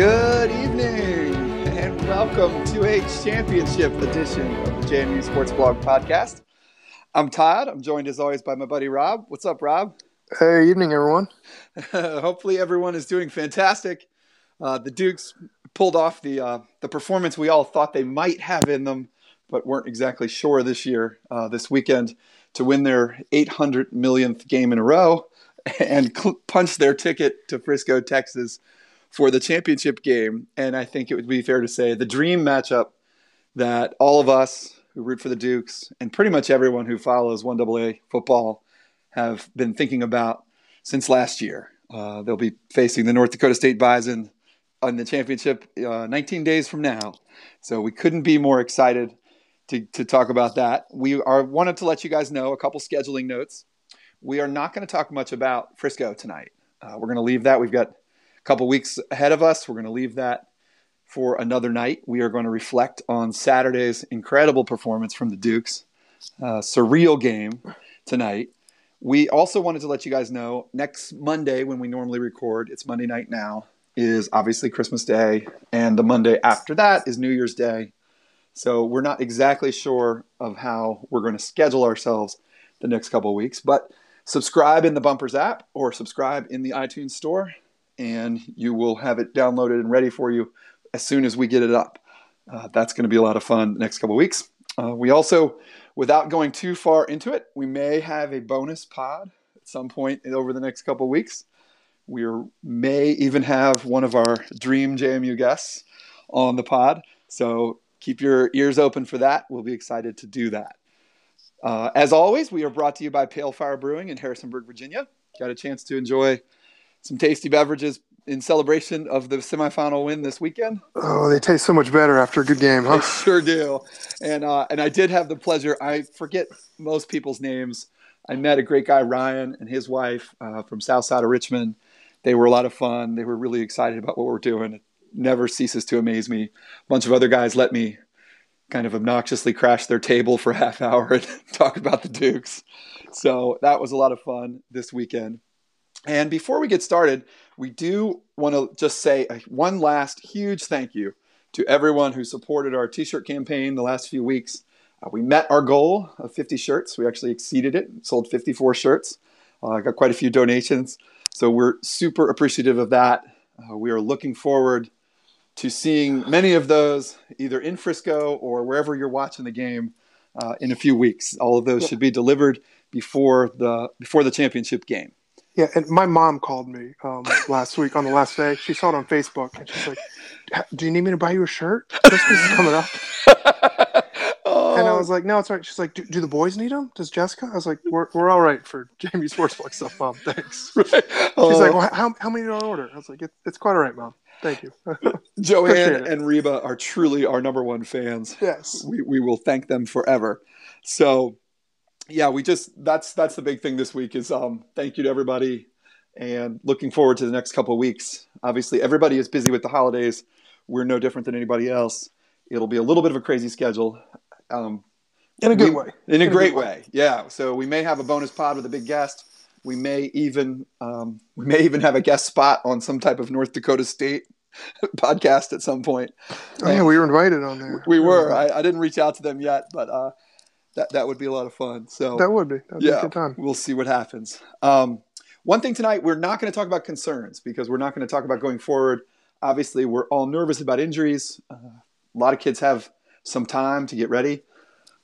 Good evening and welcome to a championship edition of the JMU Sports Blog podcast. I'm Todd. I'm joined as always by my buddy Rob. What's up, Rob? Hey, evening, everyone. Hopefully, everyone is doing fantastic. Uh, the Dukes pulled off the uh, the performance we all thought they might have in them, but weren't exactly sure this year, uh, this weekend, to win their 800 millionth game in a row and cl- punch their ticket to Frisco, Texas, for the championship game. And I think it would be fair to say the dream matchup that all of us who root for the Dukes and pretty much everyone who follows 1AA football have been thinking about since last year. Uh, they'll be facing the North Dakota State Bison on the championship uh, 19 days from now. So we couldn't be more excited to, to talk about that. We are wanted to let you guys know a couple scheduling notes. We are not going to talk much about Frisco tonight. Uh, we're going to leave that. We've got a couple weeks ahead of us. We're going to leave that for another night. We are going to reflect on Saturday's incredible performance from the Dukes. Uh, surreal game tonight. We also wanted to let you guys know next Monday, when we normally record, it's Monday night now, is obviously Christmas Day, and the Monday after that is New Year's Day. So we're not exactly sure of how we're going to schedule ourselves the next couple weeks, but subscribe in the Bumpers app or subscribe in the iTunes store, and you will have it downloaded and ready for you as soon as we get it up. Uh, that's going to be a lot of fun the next couple weeks. Uh, we also without going too far into it, we may have a bonus pod at some point over the next couple weeks. We may even have one of our dream JMU guests on the pod. So keep your ears open for that. We'll be excited to do that. Uh, as always, we are brought to you by Pale Fire Brewing in Harrisonburg, Virginia. Got a chance to enjoy some tasty beverages in celebration of the semifinal win this weekend. Oh, they taste so much better after a good game, huh? They sure do. And uh, and I did have the pleasure. I forget most people's names. I met a great guy, Ryan, and his wife uh, from South Side of Richmond. They were a lot of fun. They were really excited about what we're doing. It never ceases to amaze me. A bunch of other guys let me kind of obnoxiously crash their table for a half hour and talk about the Dukes. So that was a lot of fun this weekend. And before we get started, we do want to just say one last huge thank you to everyone who supported our t shirt campaign the last few weeks. Uh, we met our goal of 50 shirts. We actually exceeded it, sold 54 shirts. I uh, got quite a few donations. So we're super appreciative of that. Uh, we are looking forward to seeing many of those either in Frisco or wherever you're watching the game uh, in a few weeks. All of those should be delivered before the before the championship game. Yeah, and my mom called me um, last week on the last day. She saw it on Facebook, and she's like, "Do you need me to buy you a shirt? Christmas is coming up." oh. And I was like, "No, it's all right." She's like, do, "Do the boys need them? Does Jessica?" I was like, "We're, we're all right for JMU Sports Blog stuff, mom. Thanks." Right. Oh. She's like, "Well, how, how many did I order?" I was like, it, "It's quite all right, mom. Thank you." Joanne and Reba are truly our number one fans. Yes, we we will thank them forever. So yeah, we just that's that's the big thing this week is um, thank you to everybody and looking forward to the next couple of weeks. Obviously, everybody is busy with the holidays. We're no different than anybody else. It'll be a little bit of a crazy schedule. Um, in a good we, way. In a in great way. way. yeah. So we may have a bonus pod with a big guest. We may even um, we may even have a guest spot on some type of North Dakota State podcast at some point. Oh yeah, we were invited on there. We were. I, I didn't reach out to them yet, but uh, that that would be a lot of fun. So that would be. That'd yeah, be a good time. We'll see what happens. Um, one thing tonight, we're not going to talk about concerns because we're not going to talk about going forward. Obviously, we're all nervous about injuries. Uh, a lot of kids have some time to get ready.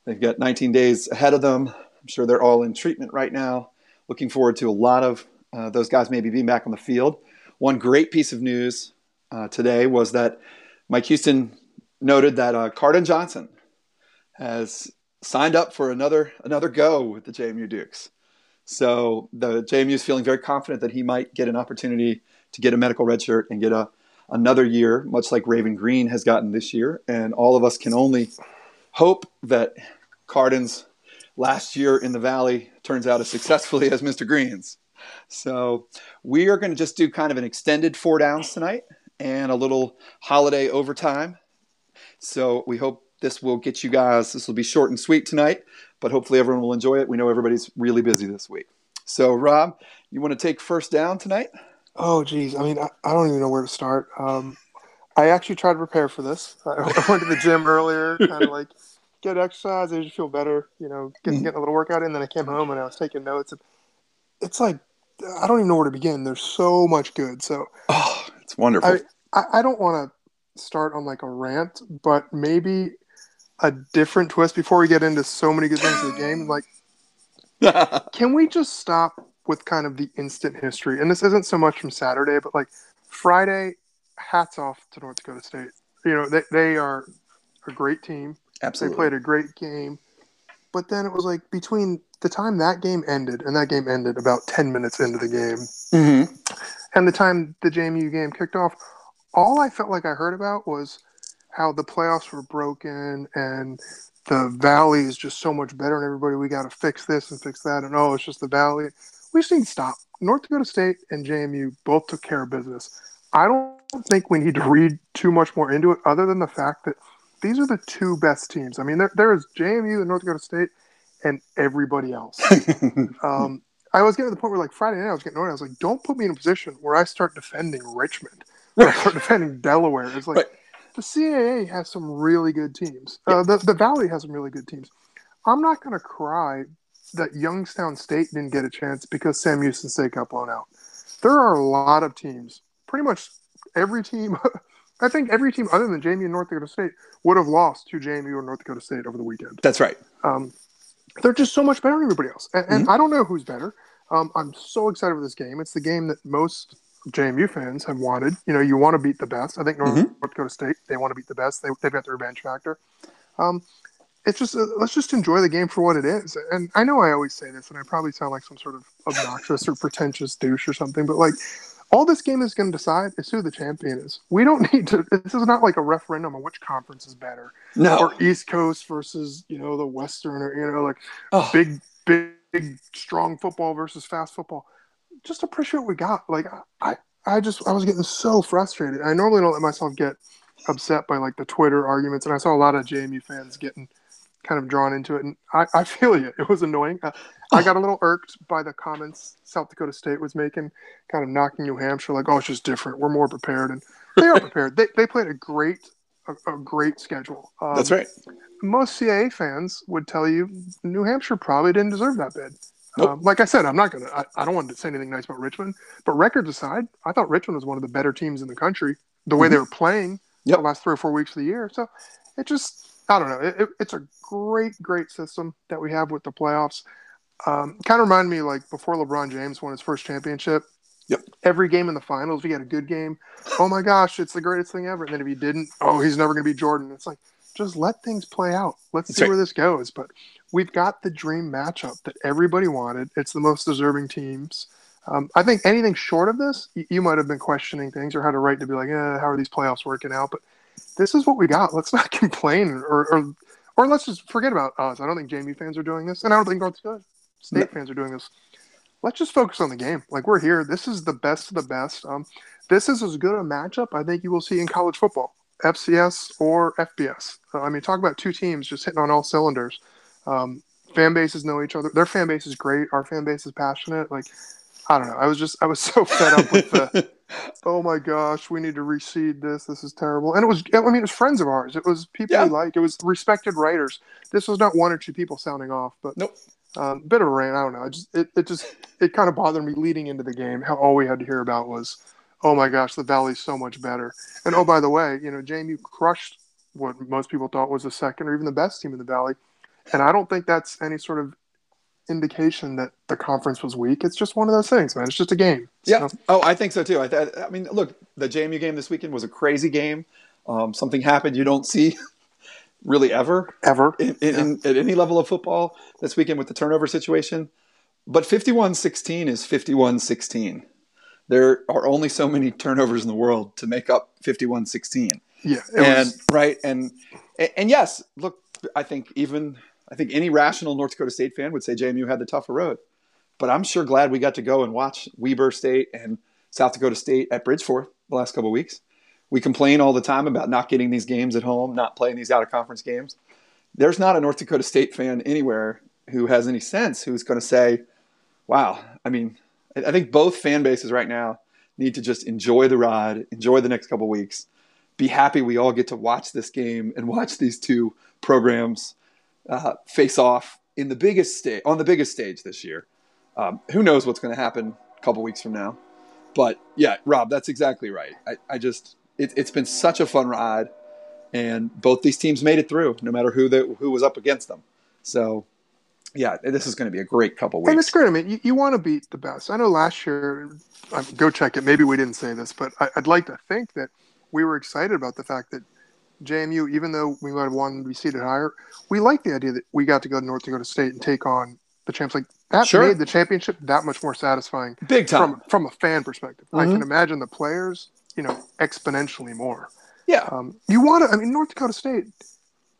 They've got 19 days ahead of them. I'm sure they're all in treatment right now. Looking forward to a lot of uh, those guys maybe being back on the field. One great piece of news uh, today was that Mike Houston noted that uh, Cardin Johnson has signed up for another another go with the JMU Dukes. So the JMU is feeling very confident that he might get an opportunity to get a medical red shirt and get a another year, much like Raven Greene has gotten this year. And all of us can only hope that Cardin's last year in the Valley turns out as successfully as Mr. Greene's. So we are going to just do kind of an extended four downs tonight and a little holiday overtime. So we hope this will get you guys, this will be short and sweet tonight, but hopefully everyone will enjoy it. We know everybody's really busy this week. So, Rob, you want to take first down tonight? Oh, geez. I mean, I, I don't even know where to start. Um, I actually tried to prepare for this. I went to the gym earlier, kind of like get exercise. I just feel better, you know, getting, mm-hmm. getting a little workout in. Then I came home and I was taking notes. And it's like I don't even know where to begin. There's so much good. So oh, it's wonderful. I, I, I don't want to start on like a rant, but maybe a different twist before we get into so many good things in the game. Like, can we just stop with kind of the instant history? And this isn't so much from Saturday, but like Friday, hats off to North Dakota State. You know, they, they are a great team. Absolutely. They played a great game. But then it was like between the time that game ended, and that game ended about 10 minutes into the game, mm-hmm. and the time the JMU game kicked off, all I felt like I heard about was how the playoffs were broken and the valley is just so much better and everybody we got to fix this and fix that and oh it's just the valley. We just need to stop. North dakota state and jmu both took care of business. I don't think we need to read too much more into it other than the fact that these are the two best teams. I mean there, there is jmu and north dakota state and everybody else. Um, i was getting to the point where like friday night i was getting annoyed. I was like don't put me in a position where i start defending richmond or I start defending delaware. It's like the CAA has some really good teams. Uh, the the Valley has some really good teams. I'm not going to cry that Youngstown State didn't get a chance because Sam Houston State got blown out. There are a lot of teams. Pretty much every team. I think every team other than JMU and North Dakota State would have lost to JMU or North Dakota State over the weekend. That's right. Um, they're just so much better than everybody else, and, and mm-hmm. I don't know who's better. Um, I'm so excited for this game. It's the game that most JMU fans have wanted. You know, you want to beat the best. I think North, mm-hmm. North Dakota State they want to beat the best. They they've got the revenge factor. Um, it's just uh, let's just enjoy the game for what it is. And I know I always say this, and I probably sound like some sort of obnoxious or pretentious douche or something, but like all this game is going to decide is who the champion is. We don't need to. This is not like a referendum on which conference is better. No, or East Coast versus you know the Western, or you know like oh. big, big, big, strong football versus fast football just appreciate what we got. Like I, I just I was getting so frustrated. I normally don't let myself get upset by like the Twitter arguments, and I saw a lot of JMU fans getting kind of drawn into it, and I, I feel you. It was annoying. I, I got a little irked by the comments South Dakota State was making, kind of knocking New Hampshire, like, oh, it's just different. We're more prepared, and they are prepared. they they played a great a, a great schedule. Um, That's right. Most CAA fans would tell you New Hampshire probably didn't deserve that bid. Nope. Um, like I said, I'm not gonna. I, I, don't want to say anything nice about Richmond, but records aside, I thought Richmond was one of the better teams in the country. The way mm-hmm. they were playing yep. the last three or four weeks of the year, so it just I don't know. It, it, it's a great, great system that we have with the playoffs. Um, kind of remind me like before LeBron James won his first championship. Yep. Every game in the finals, we had a good game. Oh my gosh, it's the greatest thing ever. And then if he didn't, oh, he's never going to be Jordan. It's like just let things play out. Let's That's see right. where this goes. But we've got the dream matchup that everybody wanted. It's the most deserving teams. Um, I think anything short of this, you, you, might have been questioning things or had a right to be like, eh, how are these playoffs working out? But this is what we got. Let's not complain or, or, or let's just forget about us. I don't think JMU fans are doing this, and I don't think North State no. fans are doing this. Let's just focus on the game. Like we're here. This is the best of the best. Um, this is as good a matchup I think you will see in college football, FCS or FBS. Uh, I mean, talk about two teams just hitting on all cylinders. Um, fan bases know each other. Their fan base is great. Our fan base is passionate. Like, I don't know. I was just I was so fed up with the. oh my gosh, we need to reseed this. This is terrible. And it was. I mean, it was friends of ours. It was people yeah. we like. It was respected writers. This was not one or two people sounding off. But nope. Um, bit of a rant. I don't know. I just it, it just it kind of bothered me leading into the game. How all we had to hear about was, oh my gosh, the Valley's so much better. And oh by the way, you know, JMU crushed what most people thought was the second or even the best team in the Valley and I don't think that's any sort of indication that the conference was weak. It's just one of those things, man. It's just a game. Yeah. Oh, I think so too. I, th- I mean, look, the JMU game this weekend was a crazy game. Um, something happened you don't see really ever, ever in, in, yeah. in, at any level of football this weekend with the turnover situation. But 51-16 is 51-16. There are only so many turnovers in the world to make up 51-16. Yeah. And was... right. And, and yes, look, I think even I think any rational North Dakota State fan would say JMU had the tougher road. But I'm sure glad we got to go and watch Weber State and South Dakota State at Bridgeforth the last couple weeks. We complain all the time about not getting these games at home, not playing these out of conference games. There's not a North Dakota State fan anywhere who has any sense who's going to say, wow, I mean, I think both fan bases right now need to just enjoy the ride, enjoy the next couple weeks, be happy we all get to watch this game and watch these two programs uh, face off in the biggest stage on the biggest stage this year. Um, who knows what's going to happen a couple weeks from now? But yeah, Rob, that's exactly right. I, I just it, it's been such a fun ride, and both these teams made it through, no matter who the, who was up against them. So yeah, this is going to be a great couple weeks. And it's great. I mean, you, you want to beat the best. I know last year, um, go check it. Maybe we didn't say this, but I, would like to think that we were excited about the fact that JMU, even though we might have wanted to be seated higher, we like the idea that we got to go to North Dakota State and take on the champs. Like that sure. made the championship that much more satisfying. Big time from from a fan perspective. Mm-hmm. I can imagine the players, you know, exponentially more. Yeah. Um, you want to? I mean, North Dakota State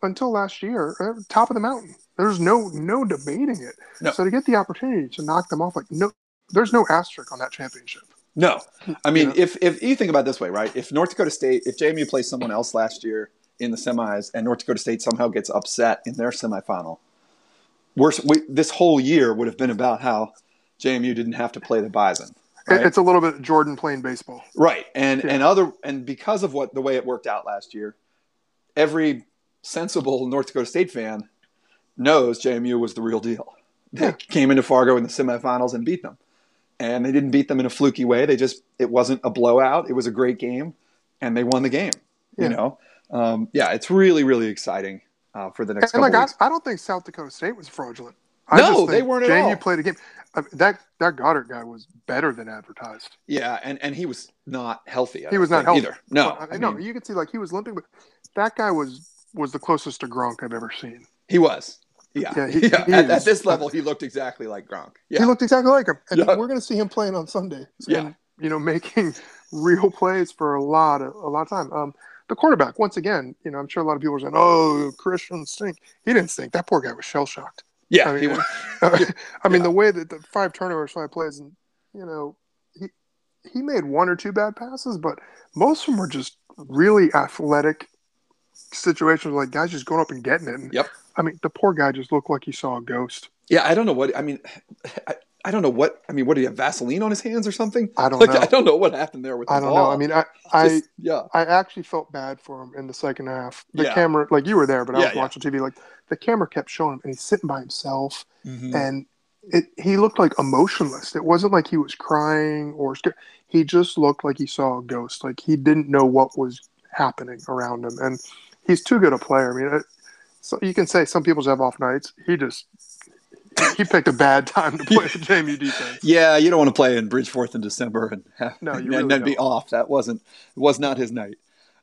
until last year, uh, top of the mountain. There's no no debating it. No. So to get the opportunity to knock them off, like no, there's no asterisk on that championship. No, I mean, if if you think about it this way, right? If North Dakota State, if JMU plays someone else last year in the semis, and North Dakota State somehow gets upset in their semifinal, we, this whole year would have been about how JMU didn't have to play the Bison. Right? It's a little bit Jordan playing baseball, right? And yeah. and other and because of what the way it worked out last year, every sensible North Dakota State fan knows JMU was the real deal. They yeah. came into Fargo in the semifinals and beat them. And they didn't beat them in a fluky way. They just, it wasn't a blowout. It was a great game and they won the game. Yeah. You know, um, yeah, it's really, really exciting uh, for the next and, like, I, I, don't think South Dakota State was fraudulent. I no, they weren't at JMU all. played a game. I mean, that that Goedert guy was better than advertised. Yeah, and, and he was not healthy. I he was not healthy either. No, well, I, no, you could see like he was limping, but that guy was was the closest to Gronk I've ever seen. He was. Yeah, yeah, he, yeah. He at, at, this level, he looked exactly like Gronk. Yeah. He looked exactly like him, and yeah. we're going to see him playing on Sunday. Yeah, and, you know, making real plays for a lot of a lot of time. Um, the quarterback, once again, you know, I'm sure a lot of people are saying, "Oh, Christion stink." He didn't stink. That poor guy was shell shocked. Yeah, I mean, I mean the way that the five turnovers, five plays, and you know, he he made one or two bad passes, but most of them were just really athletic situations, like guys just going up and getting it. And, yep. I mean, the poor guy just looked like he saw a ghost. Yeah, I don't know what I mean. I, I don't know what I mean. What did he have Vaseline on his hands or something? I don't like, know. I don't know what happened there with. I don't ball. know. I mean, I I yeah. I actually felt bad for him in the second half. The yeah. camera, like you were there, but I was yeah, watching TV. Like the camera kept showing him, and he's sitting by himself, mm-hmm. and it he looked like emotionless. It wasn't like he was crying or scared. He just looked like he saw a ghost. Like he didn't know what was happening around him, and he's too good a player. I mean, so you can say some people have off nights. He just he picked a bad time to play the JMU defense. Yeah, you don't want to play in Bridgeforth in December and have, no, and, really and then be off. That wasn't it was not his night.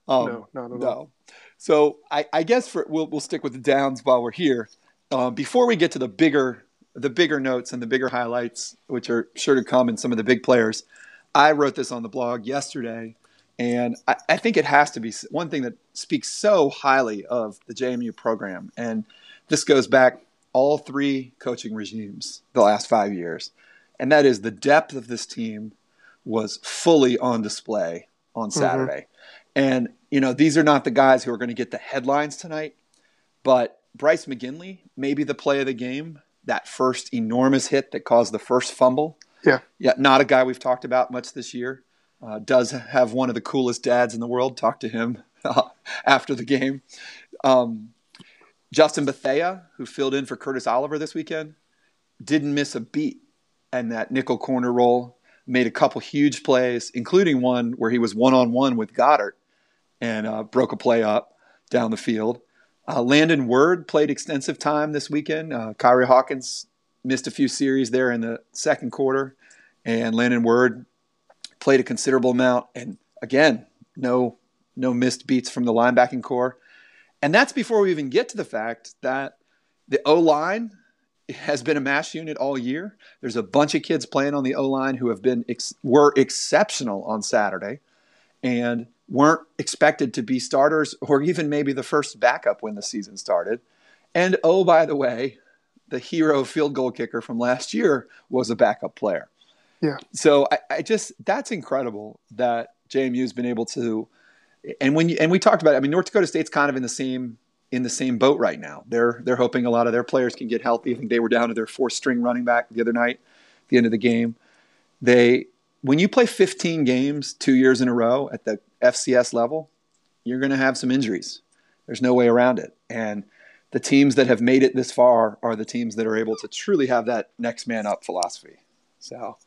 Um, no, no, no, no. So I, I guess for, we'll we'll stick with the downs while we're here. Um, before we get to the bigger the bigger notes and the bigger highlights, which are sure to come in some of the big players, I wrote this on the blog yesterday and I, I, think it has to be one thing that speaks so highly of the JMU program. And this goes back all three coaching regimes the last five years. And that is the depth of this team was fully on display on mm-hmm. Saturday. Mm-hmm. And, you know, these are not the guys who are going to get the headlines tonight, but Bryce McGinley, maybe the play of the game, that first enormous hit that caused the first fumble. Yeah. Yeah, not a guy we've talked about much this year uh, does have one of the coolest dads in the world. Talk to him after the game. Um, Justin Bethea, who filled in for Curtis Oliver this weekend, didn't miss a beat and that nickel corner role. Made a couple huge plays, including one where he was one on one with Goedert and uh, broke a play up down the field. Uh, Landon Word played extensive time this weekend. Uh, Kyrie Hawkins missed a few series there in the second quarter, and Landon Word played a considerable amount, and again, no no missed beats from the linebacking core. And that's before we even get to the fact that the O line has been a mash unit all year. There's a bunch of kids playing on the O line who have been ex- were exceptional on Saturday, and weren't expected to be starters or even maybe the first backup when the season started. And oh, by the way, the hero field goal kicker from last year was a backup player. Yeah. So I, I just that's incredible that JMU's been able to, and when you, and we talked about it. I mean, North Dakota State's kind of in the same in the same boat right now. They're they're hoping a lot of their players can get healthy. I think they were down to their fourth string running back the other night, at the end of the game. They when you play 15 games two years in a row at the FCS level, you're going to have some injuries. There's no way around it. And the teams that have made it this far are the teams that are able to truly have that next man up philosophy. So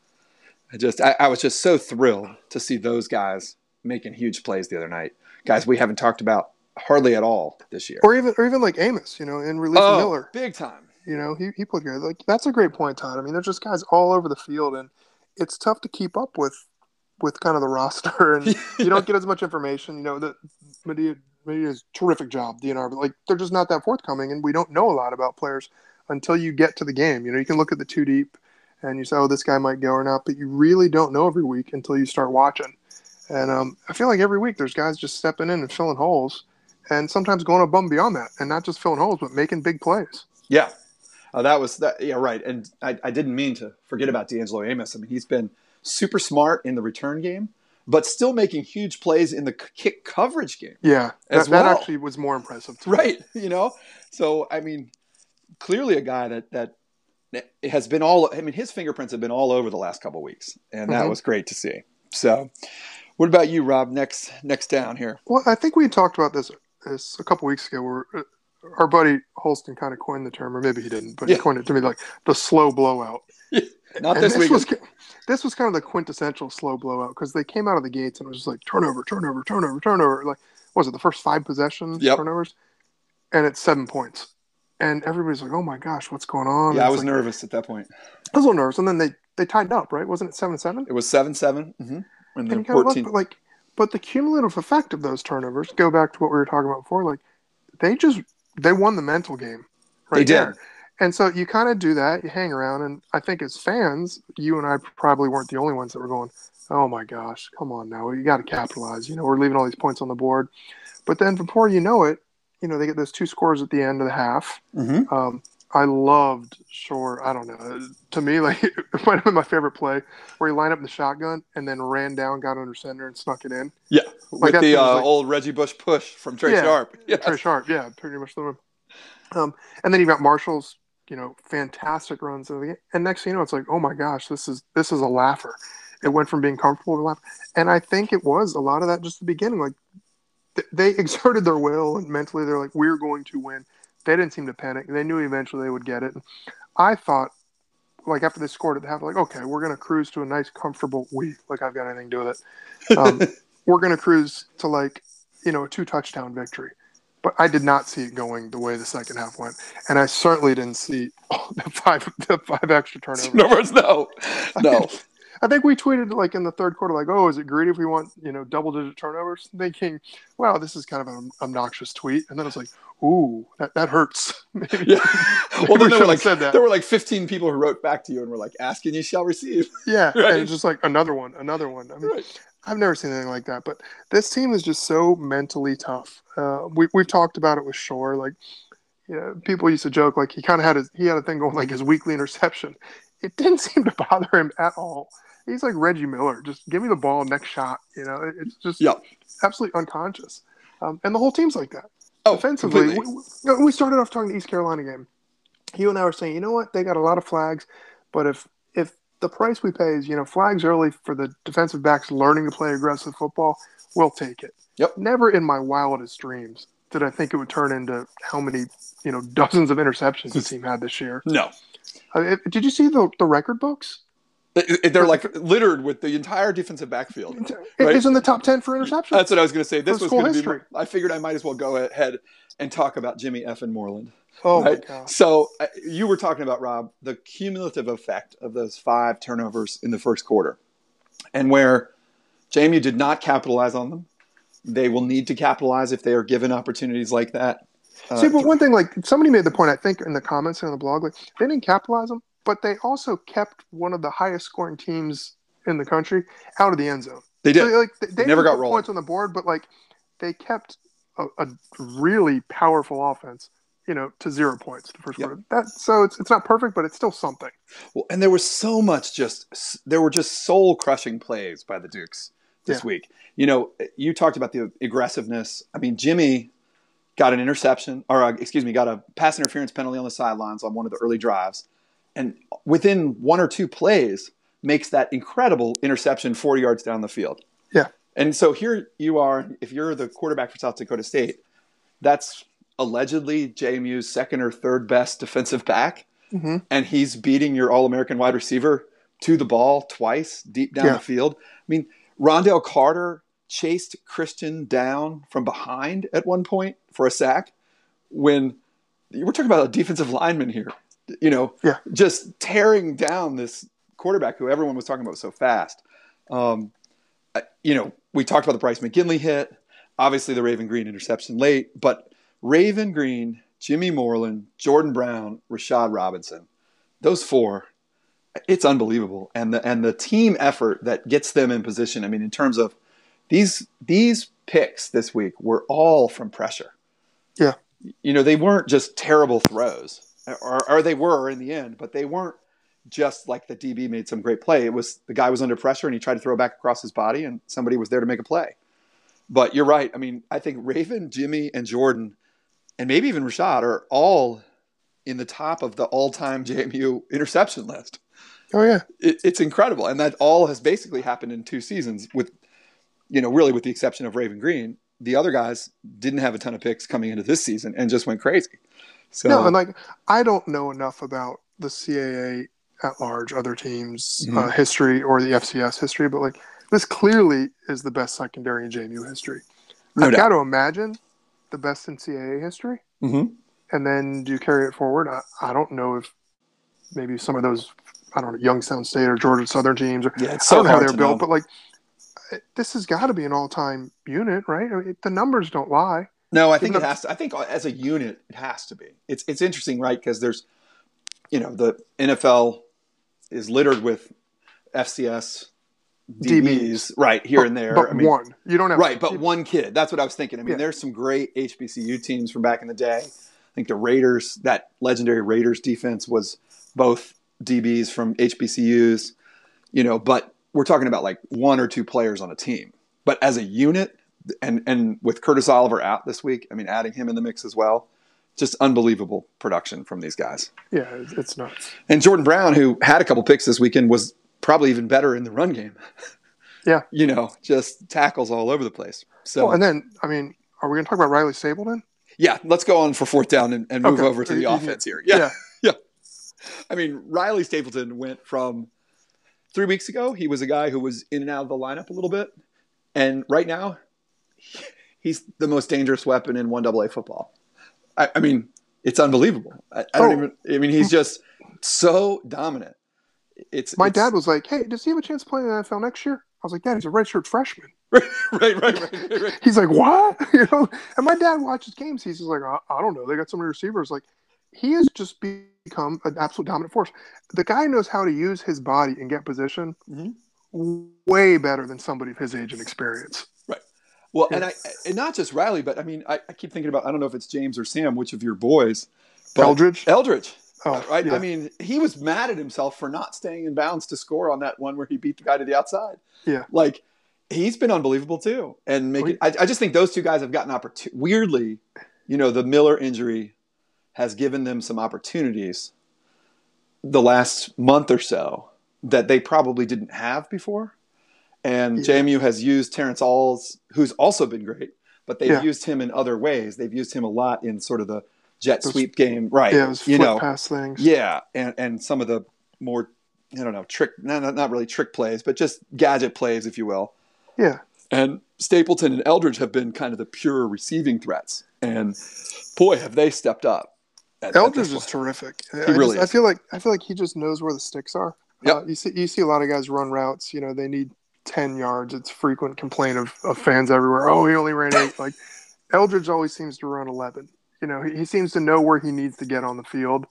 I just, I, I was just so thrilled to see those guys making huge plays the other night. Guys we haven't talked about hardly at all this year. Or even, or even like Amos, you know, and releasing oh, Miller. big time. You know, he, he played good. Like that's a great point, Todd. I mean, there's just guys all over the field, and it's tough to keep up with with kind of the roster, and you don't get as much information. You know, that Medea Medea's terrific job, DNR, but like they're just not that forthcoming, and we don't know a lot about players until you get to the game. You know, you can look at the two deep, and you say, oh, this guy might go or not, but you really don't know every week until you start watching. And um, I feel like every week there's guys just stepping in and filling holes, and sometimes going above and beyond that, and not just filling holes, but making big plays. Yeah, uh, that was that. Yeah, right. And I, I didn't mean to forget about D'Angelo Amos. I mean, he's been super smart in the return game, but still making huge plays in the kick coverage game. Yeah, that, well. that actually was more impressive. To me. Right. You know. So I mean, clearly a guy that that has been all. I mean, his fingerprints have been all over the last couple weeks, and that Mhm. was great to see. So, what about you, Rob? Next, next down here. Well, I think we talked about this, this a couple weeks ago, where uh, our buddy Holston kind of coined the term, or maybe he didn't, but Yeah. he coined it to me like the slow blowout. Not And this week. was this was kind of the quintessential slow blowout because they came out of the gates and it was just like turnover, turnover, turnover, turnover. Like, was it the first five possessions Yep. turnovers? And it's seven points, and everybody's like, "Oh my gosh, what's going on?" yeah, I was like- nervous at that point. I was a little nervous, and then they they tied up, right? Wasn't it seven seven? It was seven seven. Mm-hmm. And And then you kind of look, fourteen. but like, but the cumulative effect of those turnovers go back to what we were talking about before. Like, they just they won the mental game. They did. there. And so you kind of do that. You hang around, and I think as fans, you and I probably weren't the only ones that were going, "Oh my gosh, come on now, you got to capitalize." You know, we're leaving all these points on the board, but then before you know it, you know they get those two scores at the end of the half. Mm-hmm. Um, I loved Schor. I don't know. To me, like it might have been my favorite play where he lined up in the shotgun and then ran down, got under center, and snuck it in. Yeah, Like with the uh, like- old Reggie Bush push from Trai Yeah. Sharp. Yeah. Trai Sharp, yeah, pretty much the one. Um, and then you got Marshall's, you know, fantastic runs of the game. And next thing you know, it's like, oh my gosh, this is this is a laugher. It went from being comfortable to laugh, and I think it was a lot of that just the beginning. Like they exerted their will and mentally, they're like, we're going to win. They didn't seem to panic. They knew eventually they would get it. I thought, like after they scored at the half, like, okay, we're going to cruise to a nice, comfortable we. Like I've got anything to do with it. Um, we're going to cruise to like, you know, a two touchdown victory. But I did not see it going the way the second half went, and I certainly didn't see oh, the five the five extra turnovers. No, no. I think we tweeted like in the third quarter, like, "Oh, is it greedy if we want you know double digit turnovers?" Thinking, "Wow, this is kind of an obnoxious tweet," and then I was like, "Ooh, that, that hurts." Maybe, Yeah. maybe Well, then there we should were like said that. there were like 15 people who wrote back to you and were like, "Asking you shall receive." yeah, Right. and it's just like another one, another one. I mean, Right. I've never seen anything like that. But this team is just so mentally tough. Uh, we we've talked about it with Schor. Like, you know, people used to joke like he kind of had his he had a thing going like his weekly interception. It didn't seem to bother him at all. He's like Reggie Miller. Just give me the ball, next shot. You know, it's just Yeah. absolutely unconscious. Um, and the whole team's like that. Oh, Offensively, we, we- we started off talking the East Carolina game. You and I were saying, you know what? They got a lot of flags, but if if the price we pay is, you know, flags early for the defensive backs learning to play aggressive football, we'll take it. Yep. Never in my wildest dreams did I think it would turn into how many, you know, dozens of interceptions the team had this year. No, Uh, did you see the the record books? They- they're like littered with the entire defensive backfield. It Right. is in the top ten for interceptions. That's what I was going to say. This For was going to be. I figured I might as well go ahead and talk about Jimmy F. and Moreland. oh right? my god! So uh, you were talking about Rob the cumulative effect of those five turnovers in the first quarter, and where JMU did not capitalize on them. They will need to capitalize if they are given opportunities like that. Uh, See, but one thing, like somebody made the point, I think, in the comments and on the blog, like they didn't capitalize them, but they also kept one of the highest scoring teams in the country out of the end zone. they So, did. like they, they never got points on the board, but like they kept a, a really powerful offense, you know, to zero points the first Yep. quarter. That so it's it's not perfect, but it's still something. Well, and there was so much just there were just soul crushing plays by the Dukes this Yeah. week. You know, you talked about the aggressiveness. I mean, Jimmy got an interception, or uh, excuse me, got a pass interference penalty on the sidelines on one of the early drives, and within one or two plays makes that incredible interception 40 yards down the field. Yeah. And so here you are. If you're the quarterback for South Dakota State, that's allegedly JMU's second or third best defensive back, Mm-hmm. and he's beating your All American wide receiver to the ball twice deep down Yeah. the field. I mean, Rondell Carter chased Christion down from behind at one point for a sack when we're talking about a defensive lineman here, you know, Yeah. just tearing down this quarterback who everyone was talking about so fast. Um, you know, we talked about the Bryce McGinley hit, obviously the Raven Greene interception late, but Raven Greene, Jimmy Moreland, Jordan Brown, Rashad Robinson, those four, it's unbelievable. And the and the team effort that gets them in position. I mean, in terms of these these picks this week were all from pressure. Yeah. You know, they weren't just terrible throws. Or, or they were in the end, but they weren't just like the DB made some great play. It was the guy was under pressure and he tried to throw back across his body and somebody was there to make a play. But you're right. I mean, I think Raven, Jimmy, and Jordan, and maybe even Rashad are all in the top of the all-time JMU interception list. Oh yeah. It, it's incredible, and that all has basically happened in two seasons. With you know, really, with the exception of Raven Greene, the other guys didn't have a ton of picks coming into this season and just went crazy. So No, and like I don't know enough about the CAA at large, other teams' uh, Mhm. history or the FCS history, but like this clearly is the best secondary in JMU history. no I've doubt. got to imagine the best in CAA history, Mhm. and then do you carry it forward? I, I don't know if maybe some of those I don't know Youngstown State or Georgia Southern teams or Yeah, it's I don't know how they're built, know. but like this has got to be an all-time unit, right? I mean, the numbers don't lie. No, I think Even it has to. I think as a unit, it has to be. It's it's interesting, right? Because there's, you know, the NFL is littered with FCS DBs, right here and there. but I mean, one, you don't have right, but one kid. That's what I was thinking. I mean, Yeah. there's some great HBCU teams from back in the day. I think the Raiders, that legendary Raiders defense, was both DBs from HBCUs. You know, but we're talking about like one or two players on a team. But as a unit, and and with Curtis Oliver out this week, I mean, adding him in the mix as well, just unbelievable production from these guys. Yeah, it's, nuts. And Jordan Brown, who had a couple picks this weekend, was probably even better in the run game. Yeah. you know, just tackles all over the place. So Well, and then I mean, are we going to talk about Riley Stapleton? yeah, let's go on for fourth down and, and move Okay. over to the offense here. Yeah, Yeah. I mean, Riley Stapleton went from three weeks ago. He was a guy who was in and out of the lineup a little bit, and right now, he's the most dangerous weapon in one AA football. I, I mean, it's unbelievable. I, I don't Oh. even. I mean, he's just so dominant. It's My it's- dad was like, "Hey, does he have a chance to play in the NFL next year?" I was like, "Dad, he's a redshirt freshman." right, right, right, right, right. He's like, "What?" you know. And my dad watches games. He's just like, I, "I don't know. They got so many receivers." Like, he is just become an absolute dominant force. The guy knows how to use his body and get position Mhm. way better than somebody of his age and experience. Right. Well, and I and not just Riley, but I mean, I, I keep thinking about I don't know if it's James or Sam, which of your boys, Eldridge. Eldridge, Oh, right? yeah. I mean, he was mad at himself for not staying in bounds to score on that one where he beat the guy to the outside. Yeah. like he's been unbelievable too, and making. I, I just think those two guys have gotten opportunity. Weirdly, you know, the Miller injury has given them some opportunities the last month or so that they probably didn't have before. And Yeah. JMU has used Terrence Alls, who's also been great, but they've Yeah. used him in other ways. They've used him a lot in sort of the jet Those- sweep game, right? yeah, it was you know, pass things. yeah, and and some of the more, I don't know, trick, not- not really trick plays, but just gadget plays, if you will. yeah. And Stapleton and Eldridge have been kind of the pure receiving threats, and boy, have they stepped up. At- at Eldridge this is terrific. I really just- I feel like I feel like he just knows where the sticks are. Yep. Uh, you see you see a lot of guys run routes. You know they need ten yards. It's frequent complaint of, of fans everywhere. Oh, he only ran eight. Like Eldridge always seems to run eleven. You know he, he seems to know where he needs to get on the field.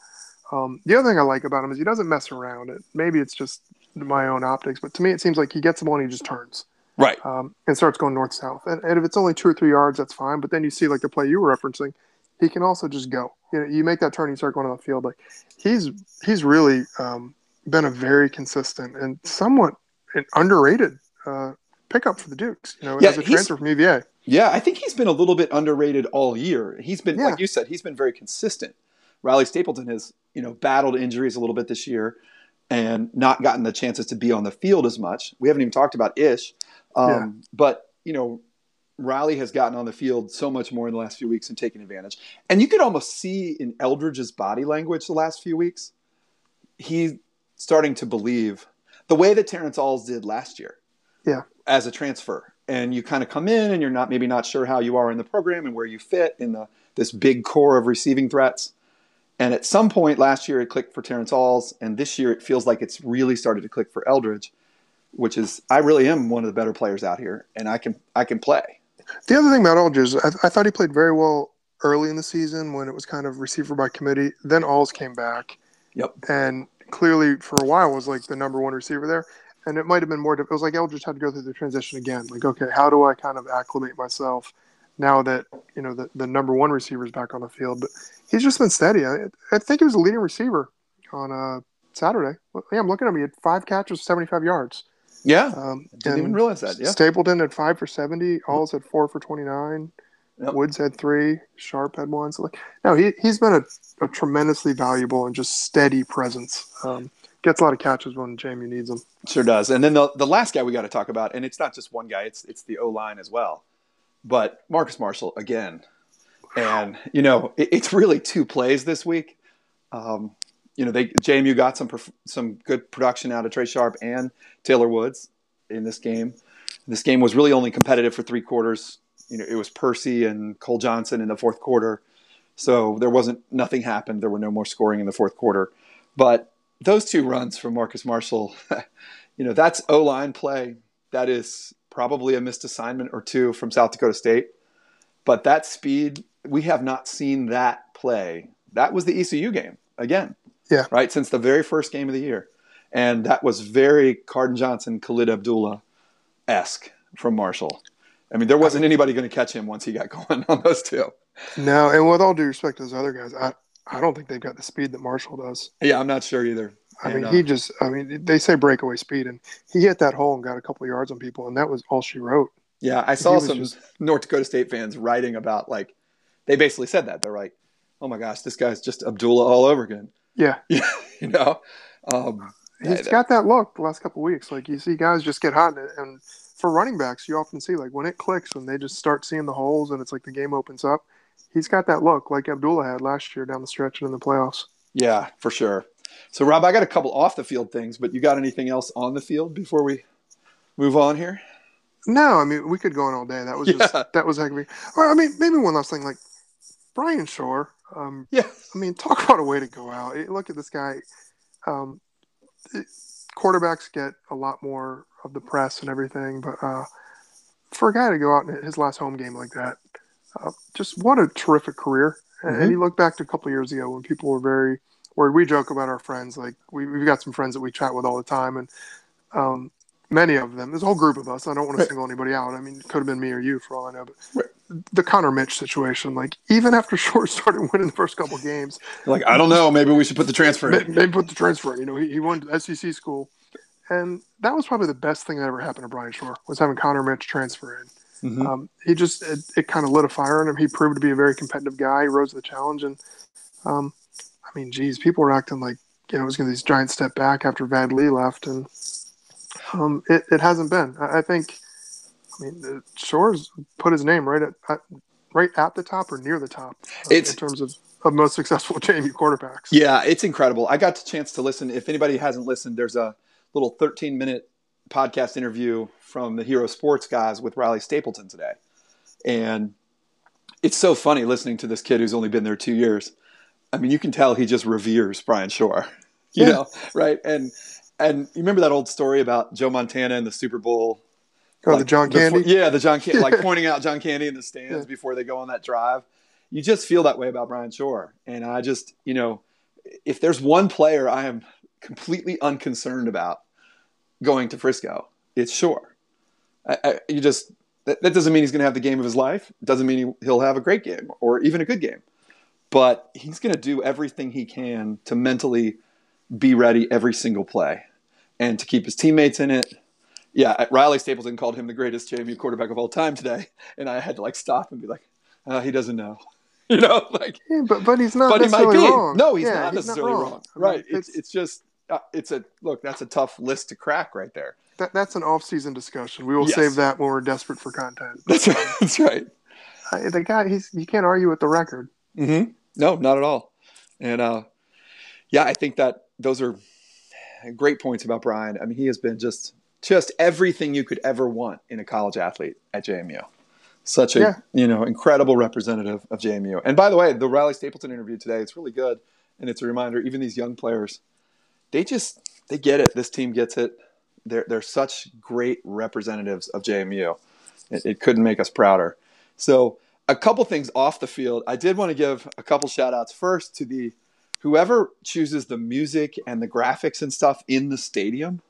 Um, the other thing I like about him is he doesn't mess around. It maybe it's just my own optics, but to me it seems like he gets the ball and he just turns Right. um, and starts going north south. And, and if it's only two or three yards, that's fine. But then you see like the play you were referencing, he can also just go. You know, you make that turn, you start going on the field. Like he's he's really um, been a very consistent and somewhat an underrated uh, pickup for the Dukes. You know, Yeah, as a transfer from UVA. Yeah, I think he's been a little bit underrated all year. He's been, Yeah. like you said, he's been very consistent. Riley Stapleton has, you know, battled injuries a little bit this year and not gotten the chances to be on the field as much. We haven't even talked about Ish, um, Yeah. but you know, Riley has gotten on the field so much more in the last few weeks and taken advantage. And you could almost see in Eldridge's body language the last few weeks, he's starting to believe the way that Terrence Alls did last year. Yeah. As a transfer. And you kind of come in and you're not maybe not sure how you are in the program and where you fit in the this big core of receiving threats. And at some point last year it clicked for Terrence Alls, and this year it feels like it's really started to click for Eldridge, which is I really am one of the better players out here, and I can I can play. The other thing about Eldridge, I, I thought he played very well early in the season when it was kind of receiver by committee. Then Alls came back. Yep. And clearly for a while was like the number one receiver there. And it might have been more. Difficult. It was like Eldridge had to go through the transition again. Like, okay, how do I kind of acclimate myself now that you know the, the number one receiver is back on the field? But he's just been steady. I, I think he was a leading receiver on uh, Saturday. Yeah, I'm looking at him. He had five catches, 75 yards. Yeah, Um, didn't even realize that. Yeah, Stapleton had five for 70. Alls had four for 29. Yep. Woods had three. Sharp had one. So like, no, he he's been a, a tremendously valuable and just steady presence. Um, gets a lot of catches when JMU needs them. sure does. And then the the last guy we got to talk about, and it's not just one guy; it's it's the O line as well. But Marcus Marshall again, and you know it, it's really two plays this week. Um, you know, they JMU got some some good production out of Trai Sharp and Taylor Woods in this game. This game was really only competitive for three quarters. You know, it was Percy and Cole Johnson in the fourth quarter, so there wasn't nothing happened. There were no more scoring in the fourth quarter, but those two runs from Marcus Marshall, you know, that's O line play. That is probably a missed assignment or two from South Dakota State, but that speed we have not seen that play. That was the ECU game again. Yeah. Right since the very first game of the year, and that was very Cardon Johnson, Khalid Abdullah esque from Marshall. I mean, there wasn't anybody going to catch him once he got going on those two. No, and with all due respect to those other guys, I I don't think they've got the speed that Marshall does. Yeah, I'm not sure either. I And, mean, uh, he just, I mean, they say breakaway speed, and he hit that hole and got a couple of yards on people, and that was all she wrote. Yeah, I saw some just- North Dakota State fans writing about like they basically said that they're like, "Oh my gosh, this guy's just Abdullah all over again." Yeah, you know, um, he's that- got that look the last couple of weeks. Like you see guys just get hot, and, and for running backs, you often see like when it clicks, when they just start seeing the holes, and it's like the game opens up. He's got that look like Abdullah had last year down the stretch and in the playoffs. yeah, for sure. So, Rob, I got a couple off the field things, but you got anything else on the field before we move on here? No, I mean we could go on all day. That was just that was heck of a- Or I mean, maybe one last thing, like Bryan Schor. Um, Yeah, I mean, talk about a way to go out. Look at this guy. Um, it- quarterbacks get a lot more of the press and everything, but uh, for a guy to go out in his last home game like that, uh, just what a terrific career. And- And you look back to a couple of years ago when people were very, where we joke about our friends. Like we, we've got some friends that we chat with all the time, and um, many of them, there's a whole group of us. I don't want to Right. single anybody out. I mean, it could have been me or you for all I know. But Right. the Connor Mitch situation, like even after Schor started winning the first couple games, like I don't know, maybe we should put the transfer. In. maybe put the transfer in. You know, he, he went to SEC school, and that was probably the best thing that ever happened to Bryan Schor was having Connor Mitch transfer in. Mhm. Um, he just it, it kind of lit a fire in him. He proved to be a very competitive guy. He rose to the challenge, and um, I mean, geez, people were acting like you know it was going to be this giant step back after Vad Lee left, and um, it, it hasn't been. I, I think. I mean, the Schor's put his name right at, at right at the top or near the top uh, It's- in terms of, of most successful JMU quarterbacks. Yeah, it's incredible. I got the chance to listen. If anybody hasn't listened, there's a little 13 minute podcast interview from the Hero Sports guys with Riley Stapleton today. And it's so funny listening to this kid who's only been there two years. I mean, you can tell he just reveres Bryan Schor, you Yeah. know, right? And and you remember that old story about Joe Montana and the Super Bowl Oh, the like, John before- Candy. yeah, the John Candy, like pointing out John Candy in the stands Yeah. before they go on that drive. You just feel that way about Bryan Schor. And I just, you know, if there's one player I am completely unconcerned about going to Frisco, it's Schor. I, I, you just, that, that doesn't mean he's going to have the game of his life. It doesn't mean he, he'll have a great game or even a good game. But he's going to do everything he can to mentally be ready every single play and to keep his teammates in it yeah, Riley Stapleton called him the greatest JMU quarterback of all time today, and I had to like stop and be like, uh, he doesn't know, you know, like, Yeah, but but he's not but he might necessarily be. wrong. No, he's Yeah, not necessarily wrong. I mean, Right? It's it's- it's just uh, it's a look. That's a tough list to crack right there. That, that's an off-season discussion. We will Yes. save that when we're desperate for content. That's right. That's right. I, the guy, he's you can't argue with the record. Mm-hmm. No, not at all. And uh, yeah, I think that those are great points about Bryan. I mean, he has been just just everything you could ever want in a college athlete at JMU. Such a Yeah. you know incredible representative of JMU. And by the way, the Riley Stapleton interview today it's really good, and it's a reminder. Even these young players, they just they get it. This team gets it. They're they're such great representatives of JMU. It, it couldn't make us prouder. So a couple things off the field. I did want to give a couple shout outs first to the whoever chooses the music and the graphics and stuff in the stadium.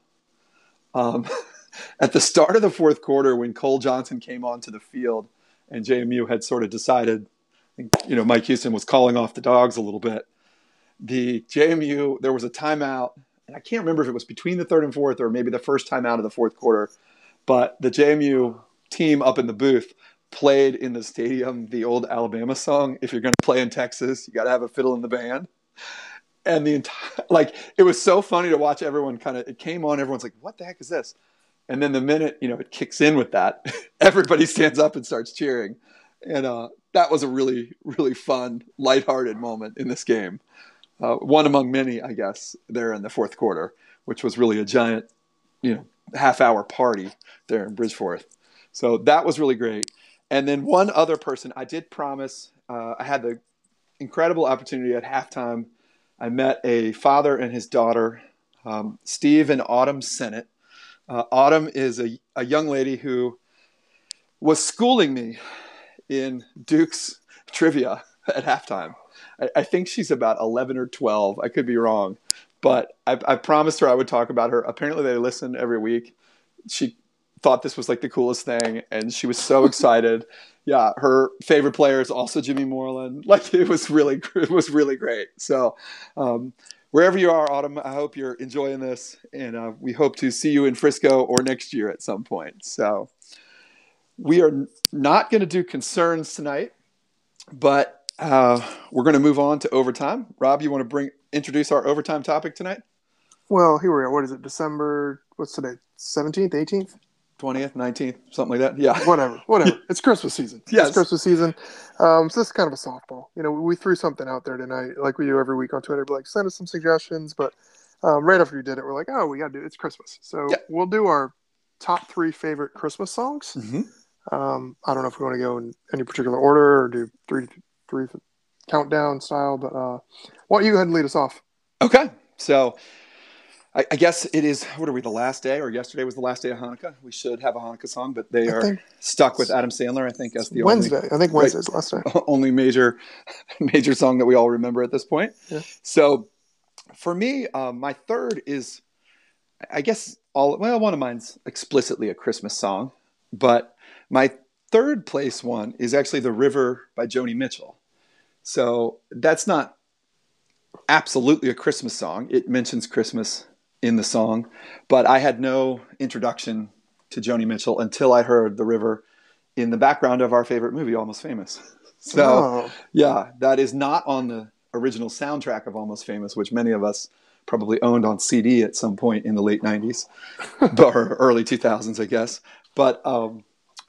Um, at the start of the fourth quarter, when Cole Johnson came onto the field and JMU had sort of decided, you know, Mike Houston was calling off the dogs a little bit. The JMU, there was a timeout, and I can't remember if it was between the third and fourth or maybe the first time out of the fourth quarter, but the JMU team up in the booth played in the stadium the old Alabama song. If you're going to play in Texas, you got to have a fiddle in the band. And the entire, like, it was so funny to watch everyone kind of, it came on, everyone's like, what the heck is this? And then the minute, you know, it kicks in with that, everybody stands up and starts cheering. And uh, that was a really, really fun, lighthearted moment in this game. Uh, one among many, I guess, there in the fourth quarter, which was really a giant, you know, half hour party there in Bridgeforth. So that was really great. And then one other person, I did promise, uh, I had the incredible opportunity at halftime. I met a father and his daughter, um, Steve and Autumn Sennett. Uh, Autumn is a, a young lady who was schooling me in Duke's trivia at halftime. I, I think she's about 11 or 12. I could be wrong. But I, I promised her I would talk about her. Apparently, they listen every week. She thought this was like the coolest thing, and she was so excited. Yeah, her favorite player is also Jimmy Moreland. Like it was really, it was really great. So, um, wherever you are, Autumn, I hope you're enjoying this, and uh, we hope to see you in Frisco or next year at some point. So, we are not going to do concerns tonight, but uh, we're going to move on to overtime. Rob, you want to bring introduce our overtime topic tonight? Well, here we are. What is it? December? What's today? Seventeenth, eighteenth? 20th, 19th, something like that. Yeah. Whatever, whatever. It's Christmas season. Yes. It's Christmas season. Um, so this is kind of a softball. You know, we threw something out there tonight, like we do every week on Twitter. But like, send us some suggestions. But um, right after you did it, we're like, oh, we got to do it. It's Christmas, so Yeah. we'll do our top three favorite Christmas songs. hmm Um, I don't know if we want to go in any particular order or do three three countdown style, but uh, why don't you go ahead and lead us off? Okay. So I, I guess it is, what are we, the last day or yesterday was the last day of Hanukkah? We should have a Hanukkah song, but they I are stuck with Adam Sandler, I think, as the Wednesday. I think Wednesday's the last day. only, only major, major song that we all remember at this point. Yeah. So for me, um, my third is, I guess, all, well, one of mine's explicitly a Christmas song, but my third place one is actually The River by Joni Mitchell. So that's not absolutely a Christmas song. It mentions Christmas in the song, but I had no introduction to Joni Mitchell until I heard The River in the background of our favorite movie, Almost Famous. So, oh, yeah, that is not on the original soundtrack of Almost Famous, which many of us probably owned on CD at some point in the late 90s or early 2000s, I guess. But um,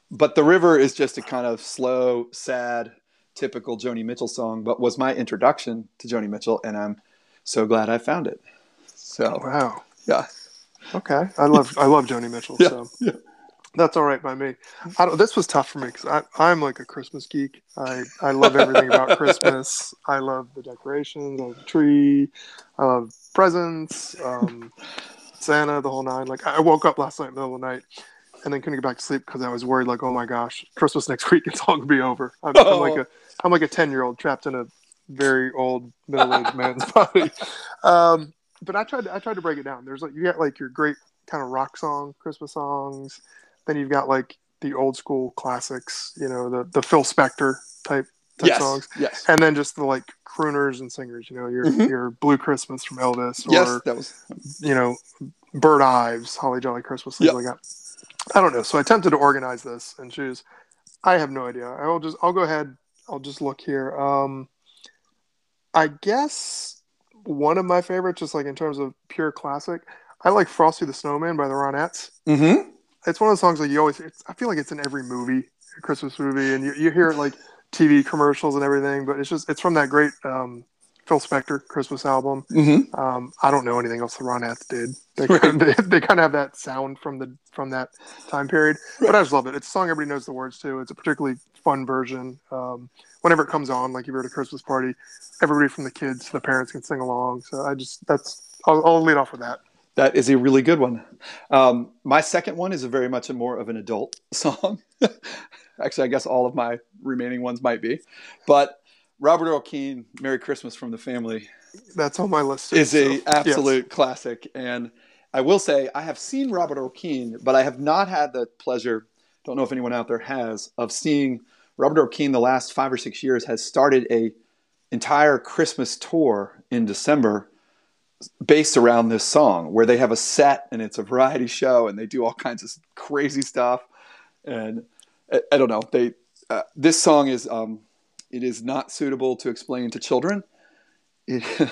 but The River is just a kind of slow, sad, typical Joni Mitchell song, but was my introduction to Joni Mitchell, and I'm so glad I found it. So wow. yeah, Okay, I love I love Joni Mitchell. Yeah, so yeah. that's all right by me. I don't, this was tough for me because I'm like a Christmas geek. I I love everything about Christmas. I love the decorations, I love the tree, I love presents, um, Santa, the whole nine. Like I woke up last night in the middle of the night. And then couldn't get back to sleep because I was worried, like, oh my gosh, Christmas next week, it's all gonna be over. I'm, I'm like a, I'm like a ten year old trapped in a very old middle aged man's body. Um, but I tried to I tried to break it down. There's like you got like your great kind of rock song, Christmas songs. Then you've got like the old school classics, you know, the the Phil Spector type type yes, songs, yes, and then just the like crooners and singers. You know, your Mhm. your Blue Christmas from Elvis, or yes. That was you know, Burl Ives, Holly Jolly Christmas, things Yep. like that. I don't know. So I attempted to organize this and choose. I have no idea. I will just. I'll go ahead. I'll just look here. Um, I guess one of my favorites, just like in terms of pure classic, I like Frosty the Snowman by the Ronettes. Mm-hmm. It's one of the songs that you always. It's, I feel like it's in every movie, Christmas movie, and you, you hear it like TV commercials and everything. But it's just it's from that great um, Phil Spector Christmas album. Mm-hmm. Um, I don't know anything else the Ronettes did. They kind, of, they, they kind of have that sound from the from that time period. But I just love it. It's a song everybody knows the words to. It's a particularly fun version. Um, whenever it comes on, like if you're at a Christmas party, everybody from the kids to the parents can sing along. So I just that's I'll, I'll lead off with that. That is a really good one. Um, my second one is a very much a more of an adult song. Actually, I guess all of my remaining ones might be, but Robert Earl Keen, "Merry Christmas from the Family," That's on my list. Too, is a absolute yes. classic. And I will say, I have seen Robert Earl Keen, but I have not had the pleasure. Don't know if anyone out there has of seeing Robert Earl Keen. The last five or six years has started a entire Christmas tour in December based around this song where they have a set and it's a variety show and they do all kinds of crazy stuff and i, I don't know they uh, this song is um, it is not suitable to explain to children it,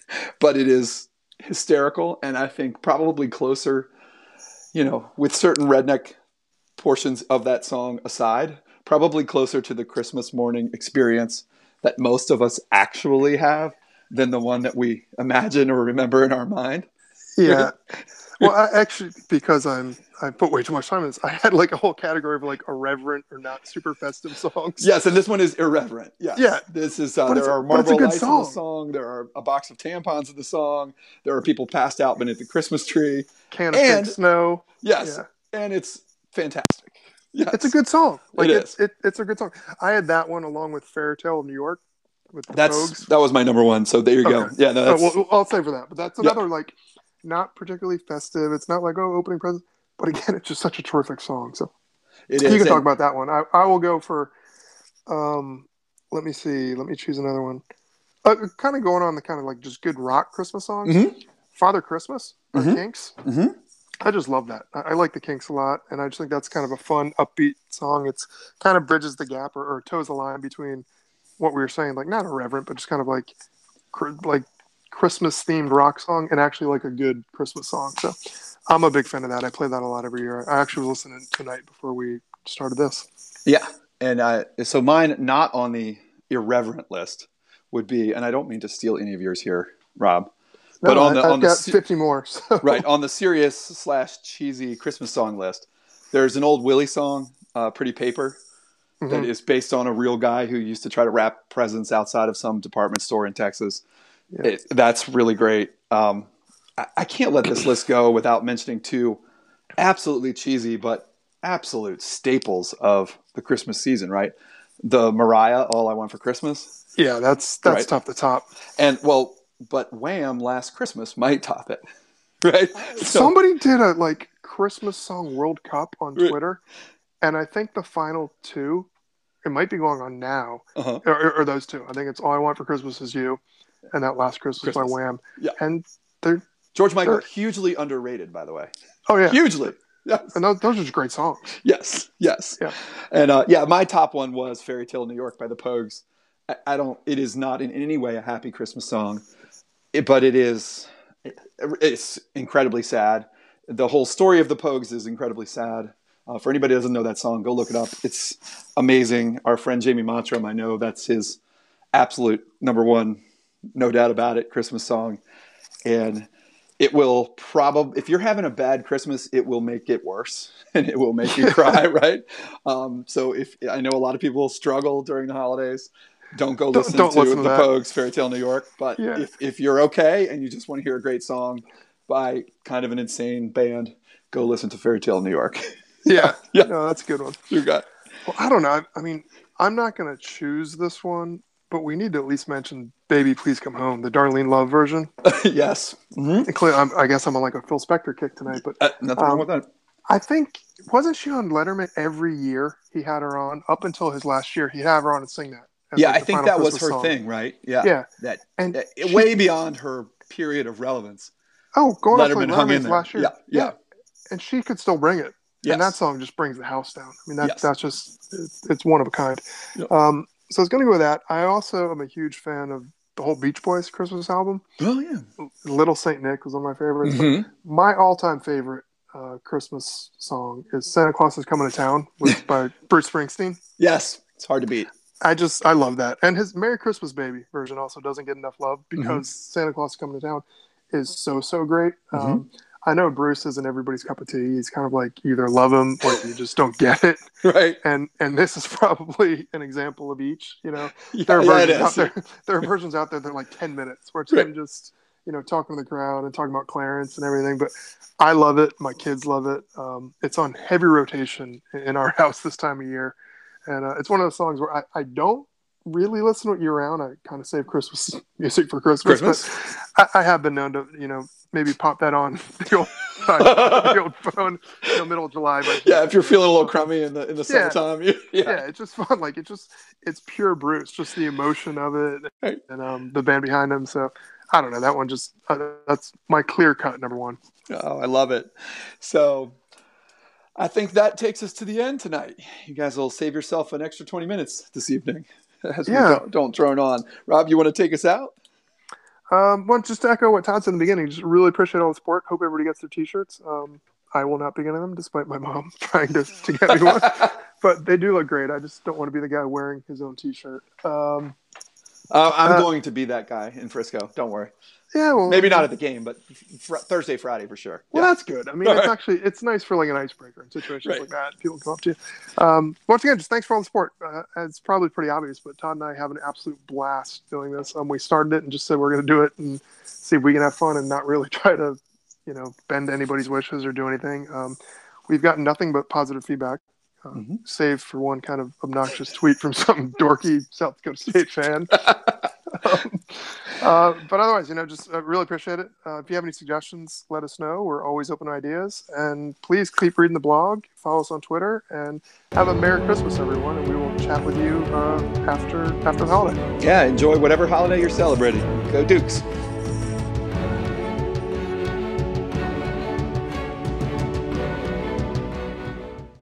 but it is hysterical and i think probably closer you know with certain redneck portions of that song aside probably closer to the christmas morning experience that most of us actually have than the one that we imagine or remember in our mind. Yeah. well, I, actually, because I'm I put way too much time in this, I had like a whole category of like irreverent or not super festive songs. Yes, and this one is irreverent. Yes. Yeah. This is uh, there are but it's a Marlboro good lights in the song. There are a box of tampons in the song. There are people passed out beneath the Christmas tree. Can of And- Snow. Yes, Yeah. and it's fantastic. Yes. It's a good song. Like It it's it, it's a good song. I had that one along with Fairy Tale of New York with the That's Pogues. that was my number one. So there you go. Yeah, no, Oh, that's, well, I'll say for that. But that's another like not particularly festive. It's not like oh opening present. But again, it's just such a terrific song. So it you is. can talk about that one. I, I will go for um let me see. Let me choose another one. Uh, kind of going on the kind of like just good rock Christmas songs. Mhm. Father Christmas by Mhm. Kinks. Mhm. I just love that. I, I like the Kinks a lot, and I just think that's kind of a fun, upbeat song. It's kind of bridges the gap or, or toes the line between what we were saying, like not irreverent, but just kind of like like Christmas themed rock song, and actually like a good Christmas song. So I'm a big fan of that. I play that a lot every year. I actually was listening tonight before we started this. Yeah, and uh, so mine not on the irreverent list would be, and I don't mean to steal any of yours here, Rob, but No, on the I, I've on the got se- 50 more. So. right on the serious slash cheesy Christmas song list, there's an old Willie song, uh, "Pretty Paper," Mhm. that is based on a real guy who used to try to wrap presents outside of some department store in Texas. Yeah. It, that's really great. Um, I, I can't let this list go without mentioning two absolutely cheesy but absolute staples of the Christmas season. Right, the Mariah "All I Want for Christmas," Yeah, that's that's Right. tough to top. and well, but Wham! "Last Christmas" might top it. Right, So- Somebody did a like Christmas song World Cup on Right. Twitter, and I think the final two, it might be going on now, uh-huh. or, or those two. I think it's All I Want for Christmas Is You, and that Last Christmas, Christmas. by Wham. Yeah. and they're George Michael, Sure. hugely underrated, by the way. oh yeah, Hugely. Yes. and those, those are just great songs. Yes. Yes. Yeah. And uh, yeah, my top one was Fairy Tale New York by the Pogues. I, I don't, it is not in any way a happy Christmas song, it, but it is, it, it's incredibly sad. The whole story of the Pogues is incredibly sad. Uh, for anybody who doesn't know that song, go look it up. It's amazing. Our friend Jamie Montrum, I know that's his absolute number one, no doubt about it, Christmas song. And it will probably, if you're having a bad Christmas, it will make it worse and it will make you cry, right? Um, so if I know a lot of people struggle during the holidays, don't go Don't- listen don't to listen the that. Pogues Fairy Tale New York. But Yeah. if, if you're okay and you just want to hear a great song by kind of an insane band, go listen to Fairy Tale New York. Yeah, Yeah. no, that's a good one. you got Well, I don't know. I, I mean, I'm not going to choose this one, but we need to at least mention "Baby Please Come Home," the Darlene Love version. yes. Mhm. I'm, I guess I'm on like a Phil Spector kick tonight, but Uh, nothing wrong Um, with that. I think wasn't she on Letterman every year? He had her on up until his last year. He'd have her on and sing that. Yeah, like, I think that was her song. thing, right? Yeah. Yeah, That and uh, she- way beyond her period of relevance. oh, going Letterman like hung in Letterman's last year. Yeah, yeah. and she could still bring it. Yes. And that song just brings the house down. I mean, that, Yes. that's just it's, it's one of a kind. Yep. Um, so I was going to go with that. I also am a huge fan of the whole Beach Boys Christmas album. Oh yeah. Little Saint Nick was one of my favorites. Mhm. My all-time favorite uh, Christmas song is "Santa Claus is Coming to Town" with, by Bruce Springsteen. Yes, it's hard to beat. I just I love that, and his "Merry Christmas, Baby" version also doesn't get enough love because Santa Claus is Coming to Town is so so great. Um, I know Bruce isn't everybody's cup of tea. He's kind of like you either love him or you just don't get it. Right. And and this is probably an example of each. You know, Yeah, there are yeah, versions out there. There are versions out there that are like ten minutes where it's Right. him just you know talking to the crowd and talking about Clarence and everything. But I love it. My kids love it. Um, it's on heavy rotation in our house this time of year, and uh, it's one of those songs where I, I don't really listen to it year round. I kind of save Christmas music for Christmas, Christmas. but I, I have been known to you know maybe pop that on the old, the old phone in the middle of July. But Yeah, if you're feeling a little crummy in the in the Yeah. summertime, you, yeah. yeah, it's just fun. Like it's just it's pure Bruce, just the emotion of it Right. and um, the band behind him. So I don't know. That one just uh, that's my clear cut number one. Oh, I love it. So I think that takes us to the end tonight. You guys will save yourself an extra 20 minutes this evening as we Yeah. don't, don't drone on. Rob, you want to take us out? Um, well, just to echo what Todd said in the beginning, just really appreciate all the support. Hope everybody gets their T-shirts. Um, I will not be getting them, despite my mom trying to, to get me one. but they do look great. I just don't want to be the guy wearing his own T-shirt. Um, Uh, I'm Uh, going to be that guy in Frisco. Don't worry. Yeah, well, Maybe not at the game, but fr- Thursday, Friday for sure. Well, Yeah. that's good. I mean, it's Right. actually it's nice for like an icebreaker in situations Right. like that. People come up to you. Um, once again, just thanks for all the support. Uh, it's probably pretty obvious, but Todd and I have an absolute blast doing this. Um, we started it and just said we're going to do it and see if we can have fun and not really try to, you know, bend anybody's wishes or do anything. Um, we've gotten nothing but positive feedback. Uh, Mhm. Save for one kind of obnoxious tweet from some dorky South Dakota State fan. Um, uh, but otherwise, you know, just uh, really appreciate it. Uh, if you have any suggestions, let us know. We're always open to ideas. And please keep reading the blog, follow us on Twitter, and have a Merry Christmas, everyone. And we will chat with you uh, after after the holiday. Yeah, enjoy whatever holiday you're celebrating. Go Dukes.